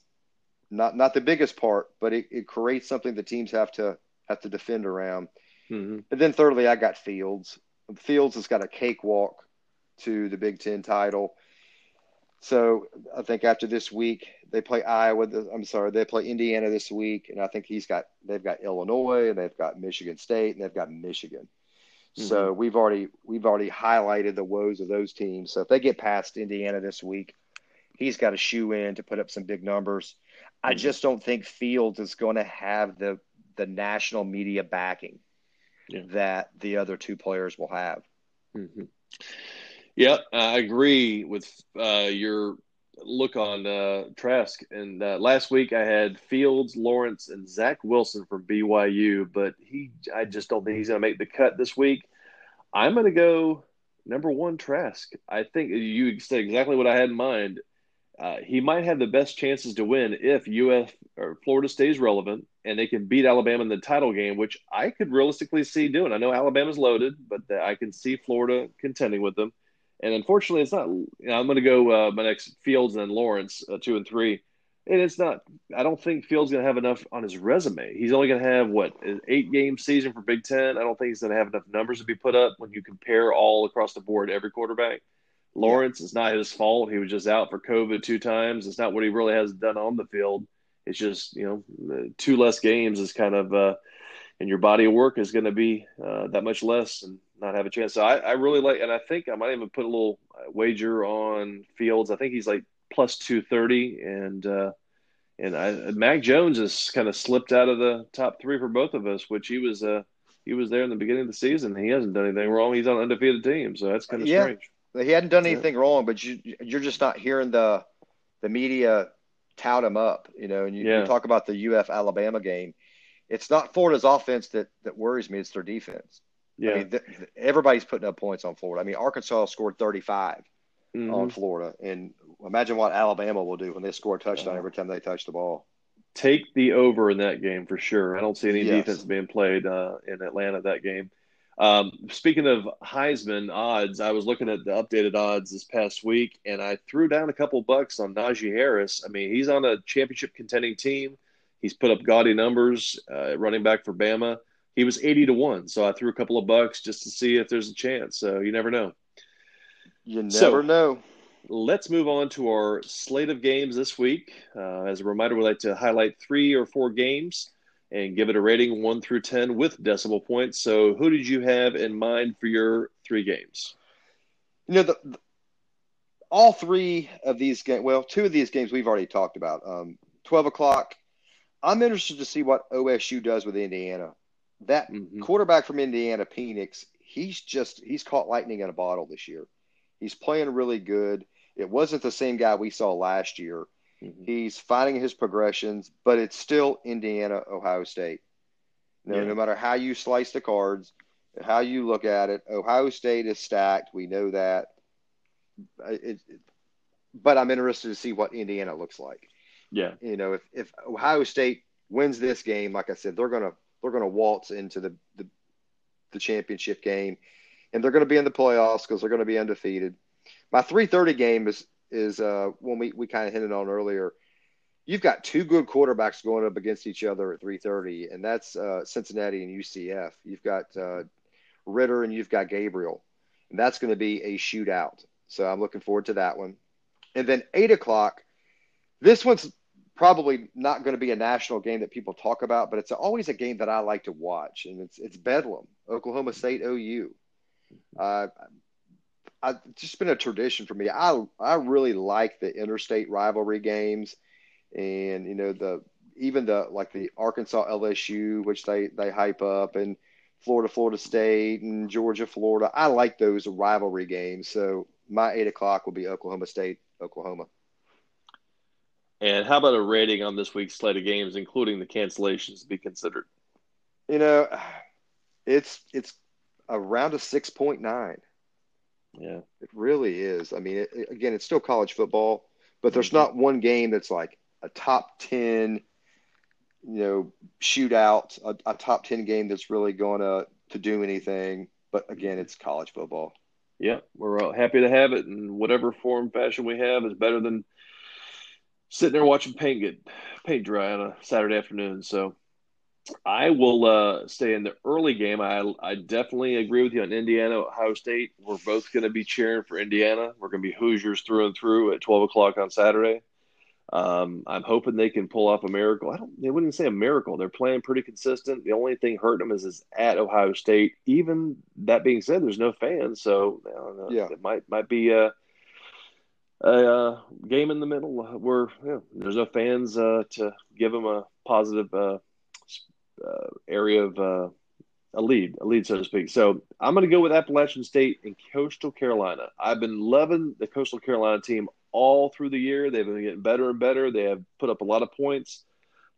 Not not the biggest part, but it, it creates something the teams have to have to defend around. Mm-hmm. And then thirdly, I got Fields. Fields has got a cakewalk to the Big Ten title. So I think after this week they play Iowa. I'm sorry, they play Indiana this week, and I think he's got they've got Illinois and they've got Michigan State and they've got Michigan. Mm-hmm. So we've already we've already highlighted the woes of those teams. So if they get past Indiana this week, he's got a shoe in to put up some big numbers. Mm-hmm. I just don't think Fields is going to have the the national media backing yeah. that the other two players will have. Mm-hmm. Yeah, I agree with uh, your look on uh, Trask. And uh, last week I had Fields, Lawrence, and Zach Wilson from BYU, but he, I just don't think he's going to make the cut this week. I'm going to go number one Trask. I think you said exactly what I had in mind. Uh, he might have the best chances to win if UF or Florida stays relevant and they can beat Alabama in the title game, which I could realistically see doing. I know Alabama's loaded, but I can see Florida contending with them. And unfortunately, it's not. You know, I'm going to go uh, my next Fields and Lawrence, uh, two and three. And it's not. I don't think Fields going to have enough on his resume. He's only going to have what an eight game season for Big Ten. I don't think he's going to have enough numbers to be put up when you compare all across the board every quarterback. Lawrence, it's not his fault. He was just out for COVID two times. It's not what he really has done on the field. It's just you know two less games is kind of, uh, and your body of work is going to be uh, that much less. And not have a chance. So I, I really like, and I think I might even put a little wager on Fields. I think he's like plus two thirty, and uh, and I, Mac Jones has kind of slipped out of the top three for both of us, which he was uh he was there in the beginning of the season. He hasn't done anything wrong. He's on an undefeated team, so that's kind of yeah, strange. He hadn't done anything yeah. wrong, but you you're just not hearing the the media tout him up, you know. And you, yeah. you talk about the UF Alabama game. It's not Florida's offense that that worries me; it's their defense. Yeah. I mean, th- everybody's putting up points on Florida. I mean, Arkansas scored 35 mm-hmm. on Florida, and imagine what Alabama will do when they score a touchdown every time they touch the ball. Take the over in that game for sure. I don't see any yes. defense being played uh, in Atlanta that game. Um, speaking of Heisman odds, I was looking at the updated odds this past week, and I threw down a couple bucks on Najee Harris. I mean, he's on a championship contending team. He's put up gaudy numbers, uh, running back for Bama he was 80 to 1. So I threw a couple of bucks just to see if there's a chance. So you never know. You never so, know. Let's move on to our slate of games this week. Uh, as a reminder, we like to highlight three or four games and give it a rating one through 10 with decimal points. So, who did you have in mind for your three games? You know, the, the all three of these games, well, two of these games we've already talked about. Um, 12 o'clock. I'm interested to see what OSU does with Indiana. That mm-hmm. quarterback from Indiana, Penix, he's just, he's caught lightning in a bottle this year. He's playing really good. It wasn't the same guy we saw last year. Mm-hmm. He's finding his progressions, but it's still Indiana, Ohio State. No, yeah. no matter how you slice the cards, how you look at it, Ohio State is stacked. We know that. It, it, but I'm interested to see what Indiana looks like. Yeah, you know, if if Ohio State wins this game, like I said, they're gonna they're gonna waltz into the the, the championship game, and they're gonna be in the playoffs because they're gonna be undefeated. My 3:30 game is is uh, when we we kind of hinted on earlier. You've got two good quarterbacks going up against each other at 3:30, and that's uh, Cincinnati and UCF. You've got uh, Ridder and you've got Gabriel, and that's going to be a shootout. So I'm looking forward to that one. And then eight o'clock, this one's probably not going to be a national game that people talk about, but it's always a game that I like to watch, and it's it's Bedlam, Oklahoma State OU. Uh, I, it's just been a tradition for me. I I really like the interstate rivalry games, and you know the even the like the Arkansas LSU, which they they hype up, and Florida Florida State and Georgia Florida. I like those rivalry games. So my eight o'clock will be Oklahoma State Oklahoma. And how about a rating on this week's slate of games, including the cancellations, to be considered? You know, it's it's around a six point nine. Yeah, it really is. I mean, it, again, it's still college football, but there's mm-hmm. not one game that's like a top ten, you know, shootout, a, a top ten game that's really going to to do anything. But again, it's college football. Yeah, we're happy to have it, and whatever form fashion we have is better than sitting there watching paint get paint dry on a Saturday afternoon. So I will uh, stay in the early game. I I definitely agree with you on Indiana, Ohio State. We're both going to be cheering for Indiana. We're going to be Hoosiers through and through at twelve o'clock on Saturday. Um, I'm hoping they can pull off a miracle. I don't. They wouldn't say a miracle. They're playing pretty consistent. The only thing hurting them is is at Ohio State. Even that being said, there's no fans, so yeah, it might might be a, a, a game in the middle where yeah, there's no fans uh, to give them a positive. Uh, uh, area of uh, a lead, a lead, so to speak. So I'm going to go with Appalachian State and Coastal Carolina. I've been loving the Coastal Carolina team all through the year. They've been getting better and better. They have put up a lot of points,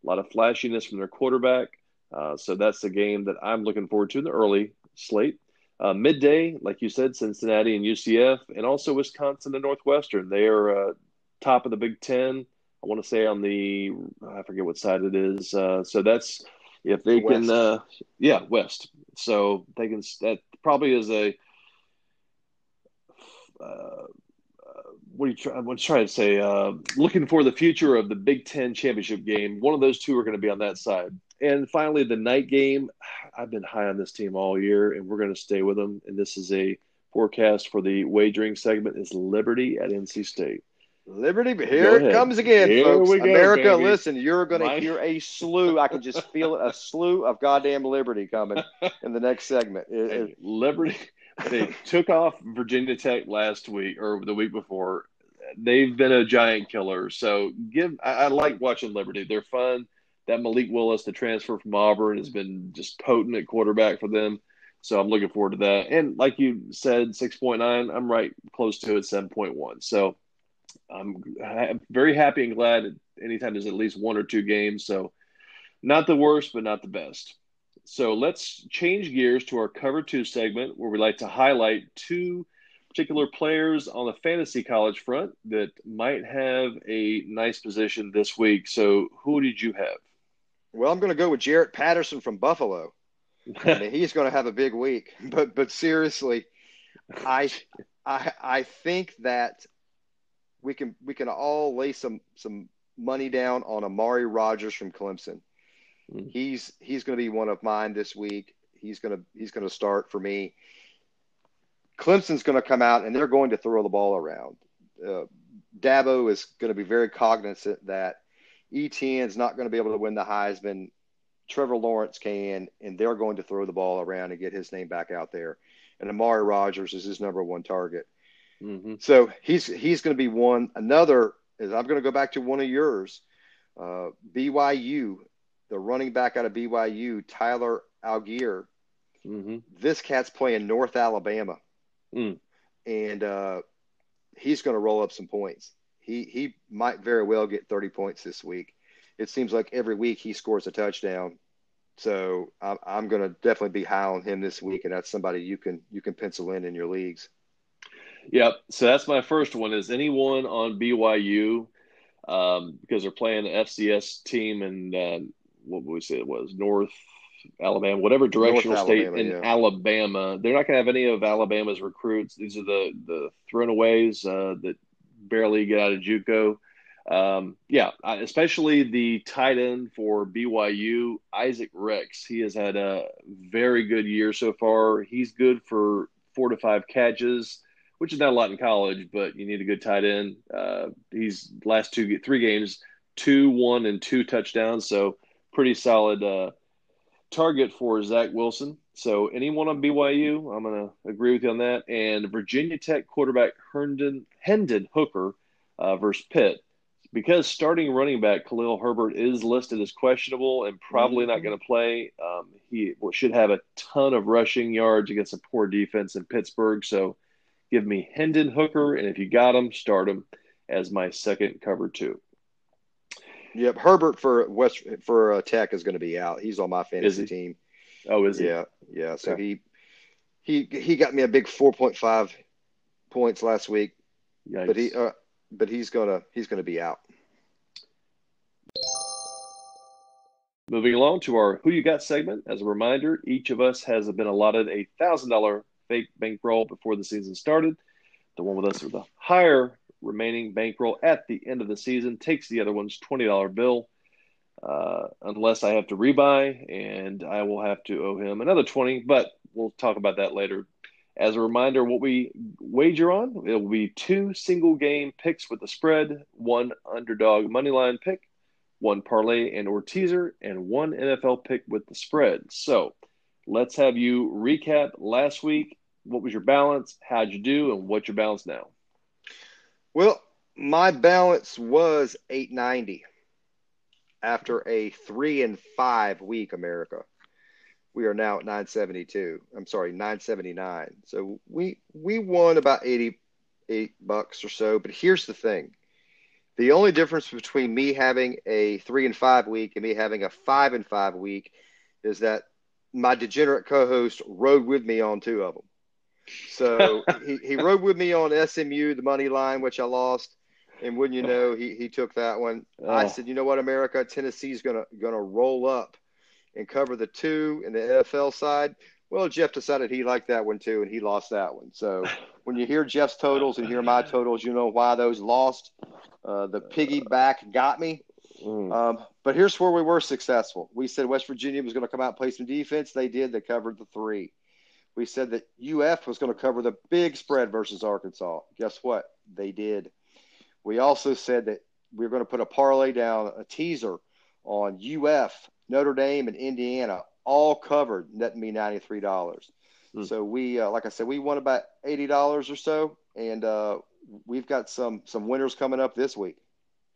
a lot of flashiness from their quarterback. Uh, so that's the game that I'm looking forward to in the early slate. Uh, midday, like you said, Cincinnati and UCF, and also Wisconsin and Northwestern. They are uh, top of the Big Ten. I want to say on the I forget what side it is. Uh, so that's if they west. can, uh, yeah, west. So they can. That probably is a. Uh, what are you trying? What's trying to say? Uh, looking for the future of the Big Ten championship game. One of those two are going to be on that side. And finally, the night game. I've been high on this team all year, and we're going to stay with them. And this is a forecast for the wagering segment: is Liberty at NC State. Liberty, here it comes again, here folks. America, go, listen, you're going to hear a slew. I can just feel it, a slew of goddamn Liberty coming in the next segment. It, hey, Liberty, they took off Virginia Tech last week or the week before. They've been a giant killer. So give, I, I like watching Liberty. They're fun. That Malik Willis, the transfer from Auburn, has been just potent at quarterback for them. So I'm looking forward to that. And like you said, 6.9, I'm right close to it, 7.1. So I'm very happy and glad anytime there's at least one or two games. So, not the worst, but not the best. So, let's change gears to our cover two segment where we like to highlight two particular players on the fantasy college front that might have a nice position this week. So, who did you have? Well, I'm going to go with Jaret Patterson from Buffalo. I mean, he's going to have a big week. But but seriously, I I I think that we can we can all lay some some money down on Amari Rodgers from Clemson. Mm-hmm. He's he's going to be one of mine this week. He's going to he's going to start for me. Clemson's going to come out and they're going to throw the ball around. Uh, Dabo is going to be very cognizant that Etienne's not going to be able to win the Heisman. Trevor Lawrence can, and they're going to throw the ball around and get his name back out there. And Amari Rodgers is his number one target. Mm-hmm. So he's he's going to be one. Another is I'm going to go back to one of yours, uh, BYU, the running back out of BYU, Tyler Allgeier. Mm-hmm. This cat's playing North Alabama, mm. and uh, he's going to roll up some points. He he might very well get 30 points this week. It seems like every week he scores a touchdown. So I'm, I'm going to definitely be high on him this week, and that's somebody you can you can pencil in in your leagues. Yep. So that's my first one. Is anyone on BYU um, because they're playing the FCS team and uh, what we say it was North Alabama, whatever directional North state Alabama, in yeah. Alabama. They're not going to have any of Alabama's recruits. These are the the throwaways uh, that barely get out of JUCO. Um, yeah, especially the tight end for BYU, Isaac Rex. He has had a very good year so far. He's good for four to five catches, which is not a lot in college, but you need a good tight end. Uh, he's last two, three games, two, one, and two touchdowns. So pretty solid uh, target for Zach Wilson. So anyone on BYU, I'm going to agree with you on that. And Virginia Tech quarterback Herndon Hendon Hooker uh, versus Pitt. Because starting running back Khalil Herbert is listed as questionable and probably mm-hmm. not going to play, um, he should have a ton of rushing yards against a poor defense in Pittsburgh. So give me Hendon Hooker, and if you got him, start him as my second cover two. Yep, Herbert for West for uh, Tech is going to be out. He's on my fantasy team. Oh, is he? Yeah, yeah. So okay. he he he got me a big four point five points last week, Yikes. but he uh, but he's gonna he's gonna be out. Moving along to our Who You Got segment. As a reminder, each of us has been allotted a thousand dollar fake bankroll before the season started. The one with us with the higher remaining bankroll at the end of the season takes the other one's twenty dollar bill uh, unless I have to rebuy, and I will have to owe him another 20, but we'll talk about that later. As a reminder, what we wager on, it will be two single game picks with the spread, one underdog money line pick, one parlay and or teaser, and one NFL pick with the spread. So let's have you recap last week. What was your balance? How'd you do? And what's your balance now? Well, my balance was 890 after a three and five week America. We are now at 972. I'm sorry, 979. So we we won about 88 bucks or so. But here's the thing: the only difference between me having a three and five week and me having a five and five week is that my degenerate co-host rode with me on two of them. So he, he rode with me on SMU, the money line, which I lost. And wouldn't you know, he, he took that one. Oh. I said, you know what, America, Tennessee's gonna gonna roll up and cover the two in the NFL side. Well, Jeff decided he liked that one too, and he lost that one. So when you hear Jeff's totals and hear my totals, you know why those lost. Uh, the piggyback got me. Mm. Um, but here's where we were successful. We said West Virginia was going to come out and play some defense. They did. They covered the three. We said that UF was going to cover the big spread versus Arkansas. Guess what? They did. We also said that we are going to put a parlay down, a teaser on UF, Notre Dame, and Indiana, all covered, netting me ninety three dollars. Mm. So we, uh, like I said, we won about eighty dollars or so, and uh, we've got some some winners coming up this week.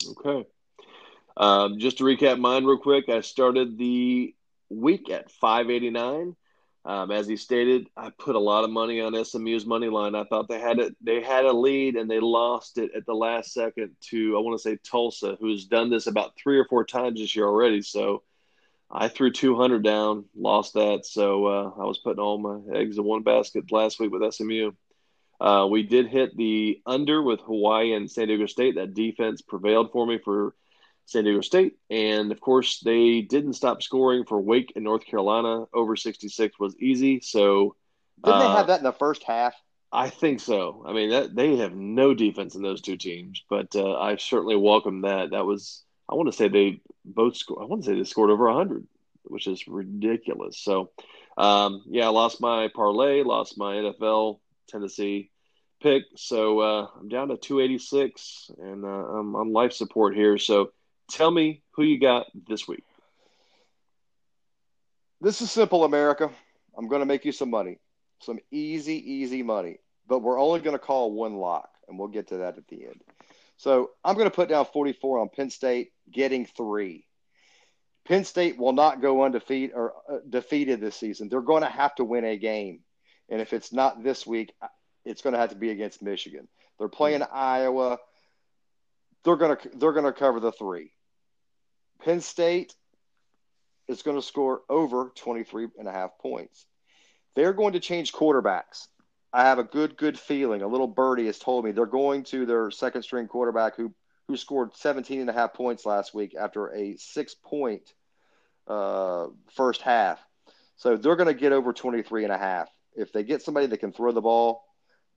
Okay. Um, just to recap mine real quick, I started the week at five eighty nine. Um, as he stated, I put a lot of money on SMU's money line. I thought they had it, they had a lead and they lost it at the last second to I want to say Tulsa, who's done this about three or four times this year already. So I threw 200 down, lost that. So uh, I was putting all my eggs in one basket last week with SMU. Uh, we did hit the under with Hawaii and San Diego State. That defense prevailed for me for San Diego State. And of course, they didn't stop scoring for Wake in North Carolina. Over 66 was easy. So, didn't uh, they have that in the first half? I think so. I mean, that they have no defense in those two teams, but uh, I certainly welcome that. That was, I want to say they both scored, I want to say they scored over 100. which is ridiculous. So, um, yeah, I lost my parlay, lost my NFL Tennessee pick. So uh, I'm down to 286 and uh, I'm on life support here. So tell me who you got this week. This is simple, America. I'm going to make you some money, some easy, easy money. But we're only going to call one lock, and we'll get to that at the end. So I'm going to put down 44 on Penn State, getting three. Penn State will not go undefeated or uh, defeated this season. They're going to have to win a game, and if it's not this week, it's going to have to be against Michigan. They're playing Iowa. They're to they're to cover the three. Penn State is going to score over 23 and a half points. They're going to change quarterbacks. I have a good, good feeling. A little birdie has told me they're going to their second string quarterback who who scored 17 and a half points last week after a six point uh, first half. So they're going to get over 23 and a half. If they get somebody that can throw the ball,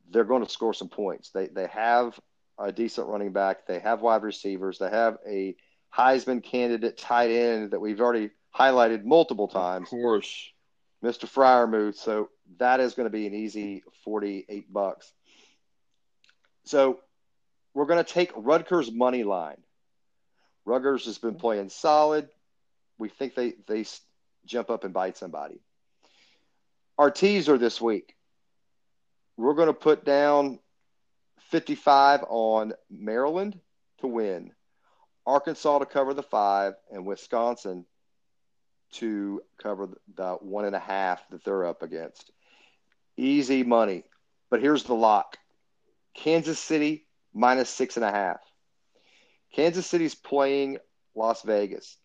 they're going to score some points. They, they have a decent running back. They have wide receivers. They have a Heisman candidate tight end that we've already highlighted multiple times. Of course. Mr. Freiermuth. So that is going to be an easy 48 bucks. So we're going to take Rutgers money line. Rutgers has been playing solid. We think they, they jump up and bite somebody. Our teaser this week, we're going to put down 55 on Maryland to win, Arkansas to cover the five, and Wisconsin to cover the one and a half that they're up against. Easy money. But here's the lock Kansas City minus six and a half. Kansas City's playing Las Vegas.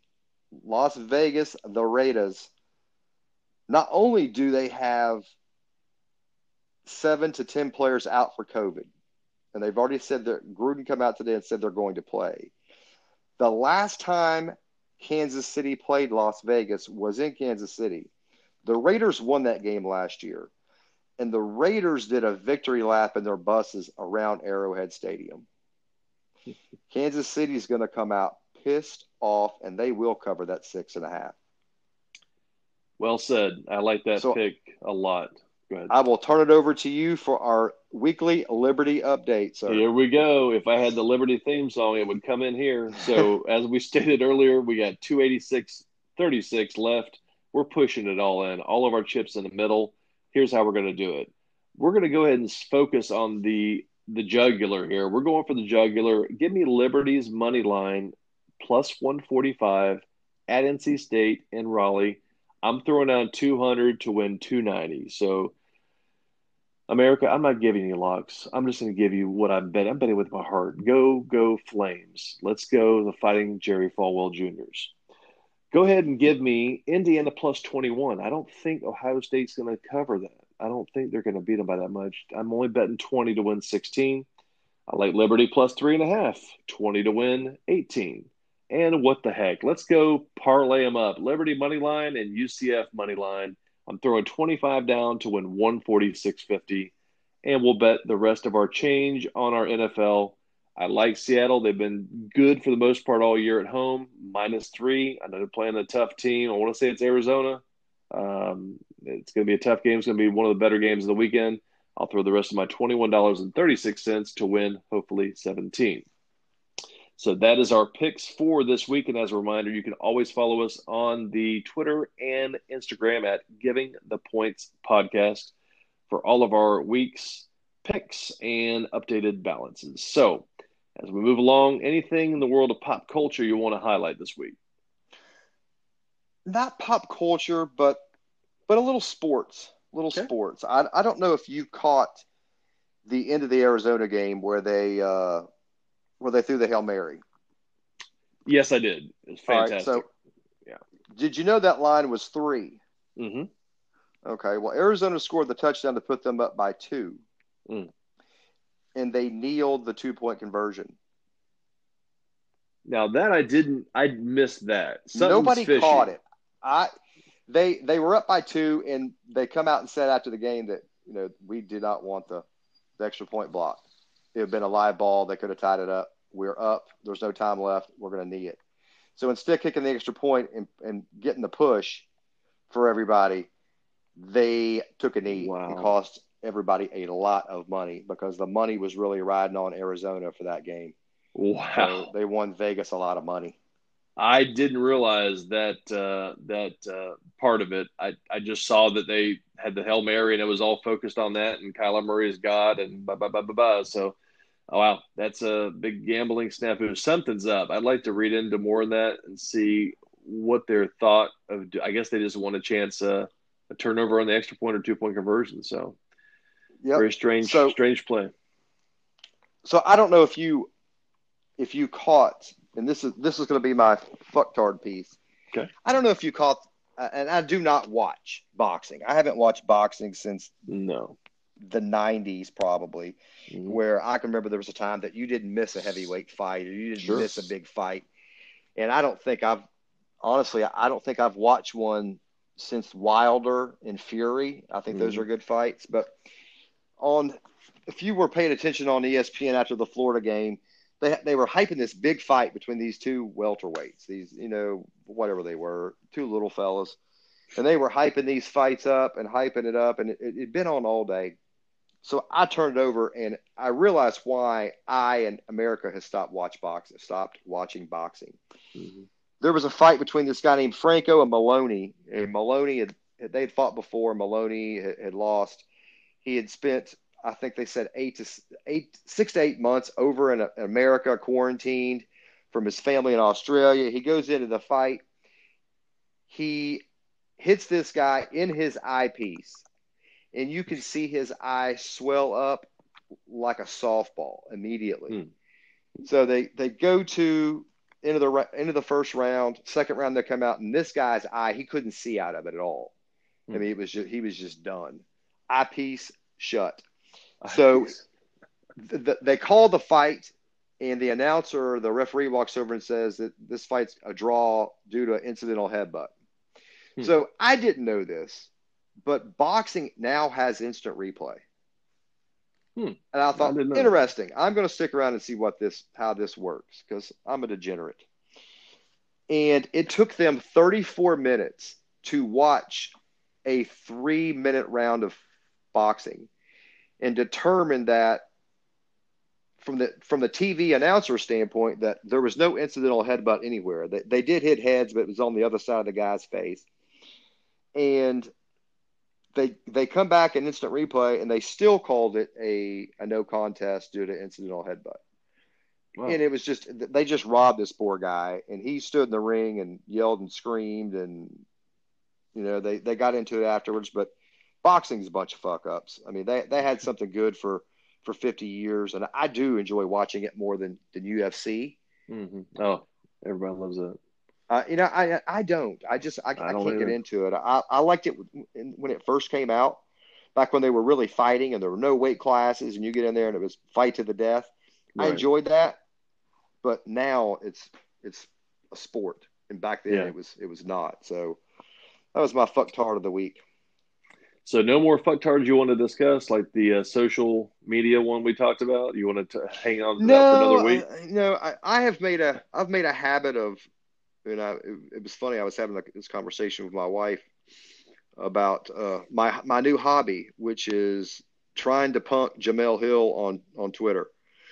Las Vegas, the Raiders, not only do they have seven to 10 players out for COVID, and they've already said that Gruden come out today and said they're going to play. The last time Kansas City played Las Vegas was in Kansas City. The Raiders won that game last year, and the Raiders did a victory lap in their buses around Arrowhead Stadium. Kansas City is going to come out pissed off, and they will cover that six and a half. Well said. I like that so, pick a lot. I will turn it over to you for our weekly Liberty update. So here we go. If I had the Liberty theme song, it would come in here. So as we stated earlier, we got 286, 36 left. We're pushing it all in, all of our chips in the middle. Here's how we're going to do it. We're going to go ahead and focus on the the jugular here. We're going for the jugular. Give me Liberty's money line plus 145 at NC State in Raleigh. I'm throwing down 200 to win 290. So America, I'm not giving you locks. I'm just going to give you what I'm betting. I'm betting with my heart. Go, go, Flames. Let's go, the Fighting Jerry Falwell Juniors. Go ahead and give me Indiana plus 21. I don't think Ohio State's going to cover that. I don't think they're going to beat them by that much. I'm only betting 20 to win 16. I like Liberty plus three and a half, 20 to win 18. And what the heck? Let's go parlay them up. Liberty money line and UCF money line I'm throwing 25 down to win 146.50, and we'll bet the rest of our change on our NFL. I like Seattle. They've been good for the most part all year at home, minus three. I know they're playing a tough team. I want to say it's Arizona. Um, it's going to be a tough game. It's going to be one of the better games of the weekend. I'll throw the rest of my $21.36 to win, hopefully 17. So that is our picks for this week. And as a reminder, you can always follow us on the Twitter and Instagram at Giving the Points Podcast for all of our week's picks and updated balances. So as we move along, anything in the world of pop culture you want to highlight this week? Not pop culture, but but a little sports. Little okay. sports. I I don't know if you caught the end of the Arizona game where they uh, where they threw the Hail Mary. Yes, I did. It was fantastic. so, yeah. Did you know that line was 3 Mm-hmm. Okay. Well, Arizona scored the touchdown to put them up by two, mm. and they kneeled the two point conversion. Now that I didn't, I missed that. Something's Nobody fishy. caught it. I they they were up by two, and they come out and said after the game that you know we did not want the, the extra point blocked it had been a live ball. They could have tied it up. We're up. There's no time left. We're going to knee it. So instead of kicking the extra point and, and getting the push for everybody, they took a knee wow. and cost everybody a lot of money because the money was really riding on Arizona for that game. Wow. So they won Vegas a lot of money. I didn't realize that uh, that uh, part of it. I, I just saw that they had the Hail Mary and it was all focused on that and Kyler Murray is God and blah, blah, blah, blah, blah. So, oh, wow, that's a big gambling snafu. Something's up. I'd like to read into more of that and see what their thought of. I guess they just want a chance uh, a turnover on the extra point or two point conversion. So, yep. very strange, so, strange play. So I don't know if you if you caught and this is this is going to be my fucktard piece. Okay. I don't know if you caught, uh, and I do not watch boxing. I haven't watched boxing since no the '90s, probably, mm-hmm. where I can remember there was a time that you didn't miss a heavyweight fight or you didn't sure. miss a big fight, and I don't think I've honestly I don't think I've watched one since Wilder and Fury. I think mm-hmm. those are good fights, but on if you were paying attention on ESPN after the Florida game they they were hyping this big fight between these two welterweights, these you know whatever they were, two little fellas, and they were hyping these fights up and hyping it up, and it had been on all day. So I turned it over and I realized why I and America has stopped watch boxing, stopped watching boxing. Mm-hmm. There was a fight between this guy named Franco and Moloney, and Moloney had they had fought before. Moloney had, had lost. He had spent I think they said eight to eight, six to eight months over in America, quarantined from his family in Australia. He goes into the fight. He hits this guy in his eyepiece, and you can see his eye swell up like a softball immediately. Hmm. So they they go to into the into the first round, second round they come out, and this guy's eye he couldn't see out of it at all. Hmm. I mean, it was just, he was just done, eyepiece shut. So th- they call the fight, and the announcer, the referee, walks over and says that this fight's a draw due to an incidental headbutt. Hmm. So I didn't know this, but boxing now has instant replay. Hmm. And I thought, I interesting. I'm going to stick around and see what this, how this works, because I'm a degenerate. And it took them 34 minutes to watch a three minute round of boxing and determined that from the from the TV announcer standpoint that there was no incidental headbutt anywhere. They, they did hit heads, but it was on the other side of the guy's face. And they they come back in instant replay and they still called it a, a no contest due to incidental headbutt. Wow. And it was just they just robbed this poor guy and he stood in the ring and yelled and screamed and you know they, they got into it afterwards, but boxing's a bunch of fuck ups. I mean, they they had something good for for 50 years, and I do enjoy watching it more than than UFC. Mm-hmm. Oh, everybody loves it. Uh, you know, I I don't. I just I, I, I can't either. get into it. I I liked it when it first came out, back when they were really fighting and there were no weight classes, and you get in there and it was fight to the death. Right. I enjoyed that, but now it's it's a sport, and back then yeah. it was it was not. So that was my fuck tard of the week. So no more fucktards you want to discuss, like the uh, social media one we talked about. You want to hang on to no, that for another week? I, no, I, I have made a I've made a habit of, you know, it, was funny. I was having this conversation with my wife about uh, my my new hobby, which is trying to punk Jemele Hill on on Twitter.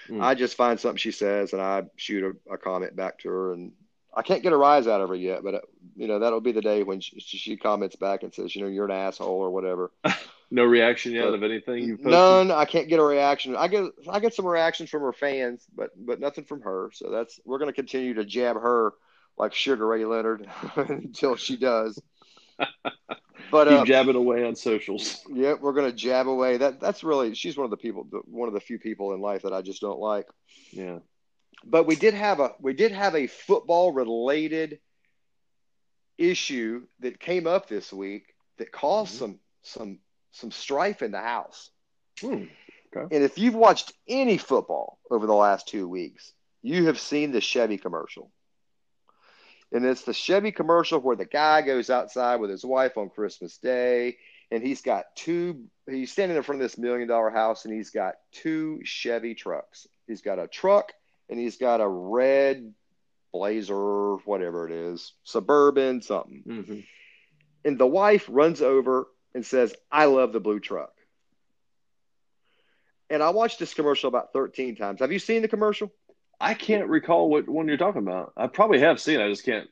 Mm. I just find something she says and I shoot a, a, comment back to her, and I can't get a rise out of her yet, but you know that'll be the day when she, she comments back and says, you know, you're an asshole or whatever. no reaction yet but of anything you None. I can't get a reaction. I get I get some reactions from her fans, but but nothing from her. So that's we're going to continue to jab her like Sugar Ray Leonard until she does. But keep uh, jabbing away on socials. Yeah, we're going to jab away. That that's really she's one of the people, one of the few people in life that I just don't like. Yeah but we did have a we did have a football related issue that came up this week that caused mm-hmm. some some some strife in the house. Mm, okay. And if you've watched any football over the last two weeks, you have seen the Chevy commercial. And it's the Chevy commercial where the guy goes outside with his wife on Christmas Day and he's got two he's standing in front of this million dollar house and he's got two Chevy trucks. He's got a truck and he's got a red Blazer, whatever it is, Suburban, something. Mm-hmm. And the wife runs over and says, I love the blue truck. And I watched this commercial about 13 times. Have you seen the commercial? I can't recall what one you're talking about. I probably have seen. I just can't.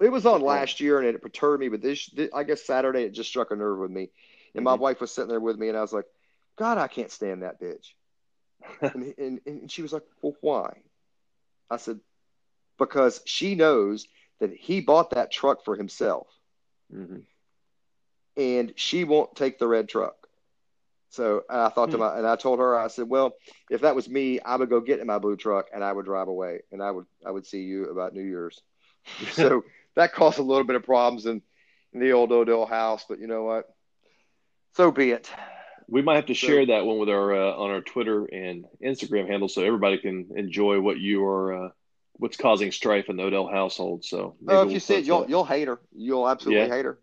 It was on last year, and it perturbed me. But this, this, I guess, Saturday it just struck a nerve with me. And my Mhm. wife was sitting there with me, and I was like, "God, I can't stand that bitch." and, and and she was like, "Well, why?" I said, "Because she knows that he bought that truck for himself, hmm and she won't take the red truck." So I thought to Hmm. my, and I told her, I said, "Well, if that was me, I would go get in my blue truck and I would drive away, and I would I would see you about New Year's." so that caused a little bit of problems in, in the old Odell house, but you know what? So be it. We might have to So- share that one with our uh, on our Twitter and Instagram handle, so everybody can enjoy what you are, uh, what's causing strife in the Odell household. So Oh, if we'll you see it, you'll that. you'll hate her. You'll absolutely Yeah. hate her.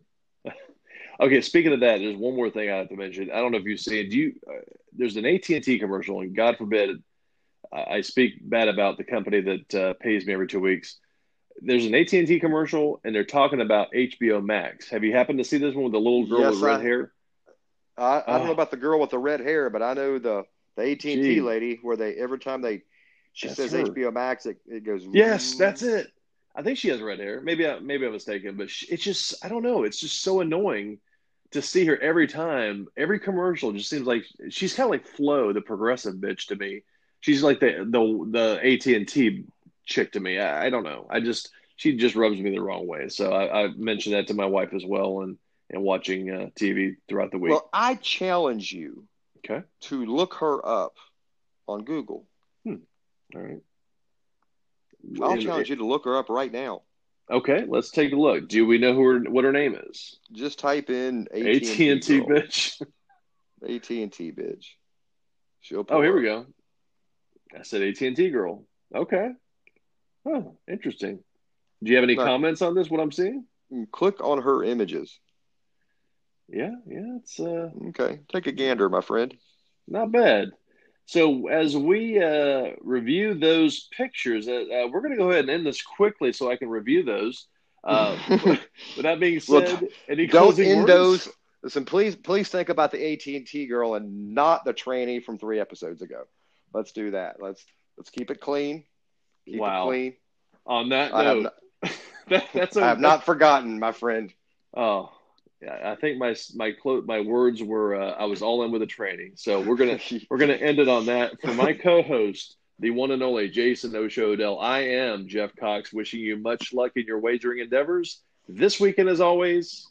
Okay, speaking of that, there's one more thing I have to mention. I don't know if you've seen. Do you? Uh, there's an AT and T commercial, and God forbid, I, I speak bad about the company that uh, pays me every two weeks. There's an AT and T commercial, and they're talking about HBO Max. Have you happened to see this one with the little girl Yes, with red I- hair? I, I don't know Oh. about the girl with the red hair, but I know the the AT and T lady where they every time they she That's says her. HBO Max, it, it goes. Yes, that's it. I think she has red hair. Maybe I, maybe I'm mistaken, but she, it's just I don't know. It's just so annoying to see her every time. Every commercial just seems like she's kind of like Flo, the progressive bitch to me. She's like the the the AT and T chick to me. I, I don't know. I just she just rubs me the wrong way. So I, I mentioned that to my wife as well, and and watching uh, TV throughout the week. Well, I challenge you okay, to look her up on Google. all right. I'll And- challenge you to look her up right now. Okay, let's take a look. Do we know who her, what her name is? Just type in AT and T bitch. AT and T bitch. She'll. Oh, here we go. I said AT and T girl. Okay. Oh, interesting. Do you have any No. comments on this? What I'm seeing? Click on her images. Yeah, yeah, it's uh, Okay, take a gander, my friend. not bad. So as we uh, review those pictures, uh, uh, we're going to go ahead and end this quickly so I can review those. Uh, with that being Well, said, any Don't end words? those. Listen, please, please think about the AT and T girl and not the tranny from three episodes ago. Let's do that. Let's let's keep it clean. Keep Wow. it clean. On that I have note, that, that's a, I have not forgotten, my friend. Oh, I think my my clo- my words were uh, I was all in with the training. So we're gonna we're gonna end it on that. For my co-host, the one and only Jason Osho Odell, I am Jeff Cox, wishing you much luck in your wagering endeavors this weekend. As always,